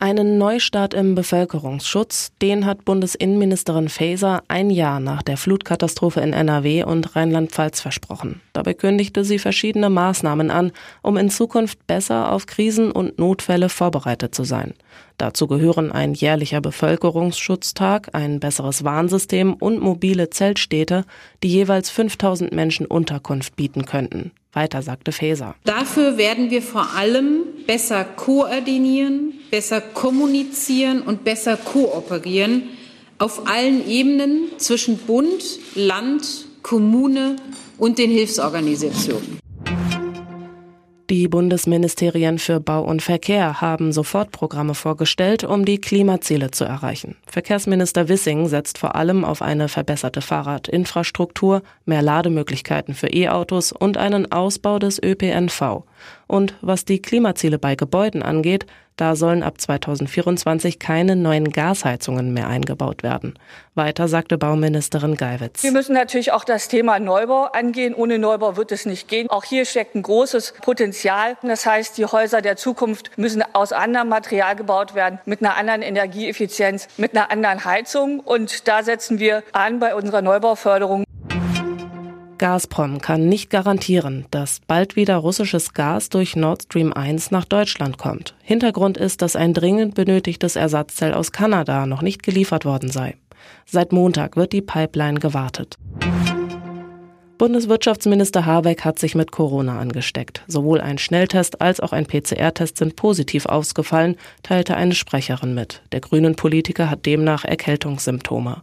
Einen Neustart im Bevölkerungsschutz, den hat Bundesinnenministerin Faeser ein Jahr nach der Flutkatastrophe in NRW und Rheinland-Pfalz versprochen. Dabei kündigte sie verschiedene Maßnahmen an, um in Zukunft besser auf Krisen und Notfälle vorbereitet zu sein. Dazu gehören ein jährlicher Bevölkerungsschutztag, ein besseres Warnsystem und mobile Zeltstädte, die jeweils 5000 Menschen Unterkunft bieten könnten. Weiter sagte Faeser. Dafür werden wir vor allem besser koordinieren, besser kommunizieren und besser kooperieren auf allen Ebenen zwischen Bund, Land, Kommune und den Hilfsorganisationen. Die Bundesministerien für Bau und Verkehr haben Sofortprogramme vorgestellt, um die Klimaziele zu erreichen. Verkehrsminister Wissing setzt vor allem auf eine verbesserte Fahrradinfrastruktur, mehr Lademöglichkeiten für E-Autos und einen Ausbau des ÖPNV. Und was die Klimaziele bei Gebäuden angeht, da sollen ab 2024 keine neuen Gasheizungen mehr eingebaut werden. Weiter sagte Bauministerin Geiwitz. Wir müssen natürlich auch das Thema Neubau angehen. Ohne Neubau wird es nicht gehen. Auch hier steckt ein großes Potenzial. Das heißt, die Häuser der Zukunft müssen aus anderem Material gebaut werden, mit einer anderen Energieeffizienz, mit einer anderen Heizung. Und da setzen wir an bei unserer Neubauförderung. Gazprom kann nicht garantieren, dass bald wieder russisches Gas durch Nord Stream 1 nach Deutschland kommt. Hintergrund ist, dass ein dringend benötigtes Ersatzteil aus Kanada noch nicht geliefert worden sei. Seit Montag wird die Pipeline gewartet. Bundeswirtschaftsminister Habeck hat sich mit Corona angesteckt. Sowohl ein Schnelltest als auch ein PCR-Test sind positiv ausgefallen, teilte eine Sprecherin mit. Der grünen Politiker hat demnach Erkältungssymptome.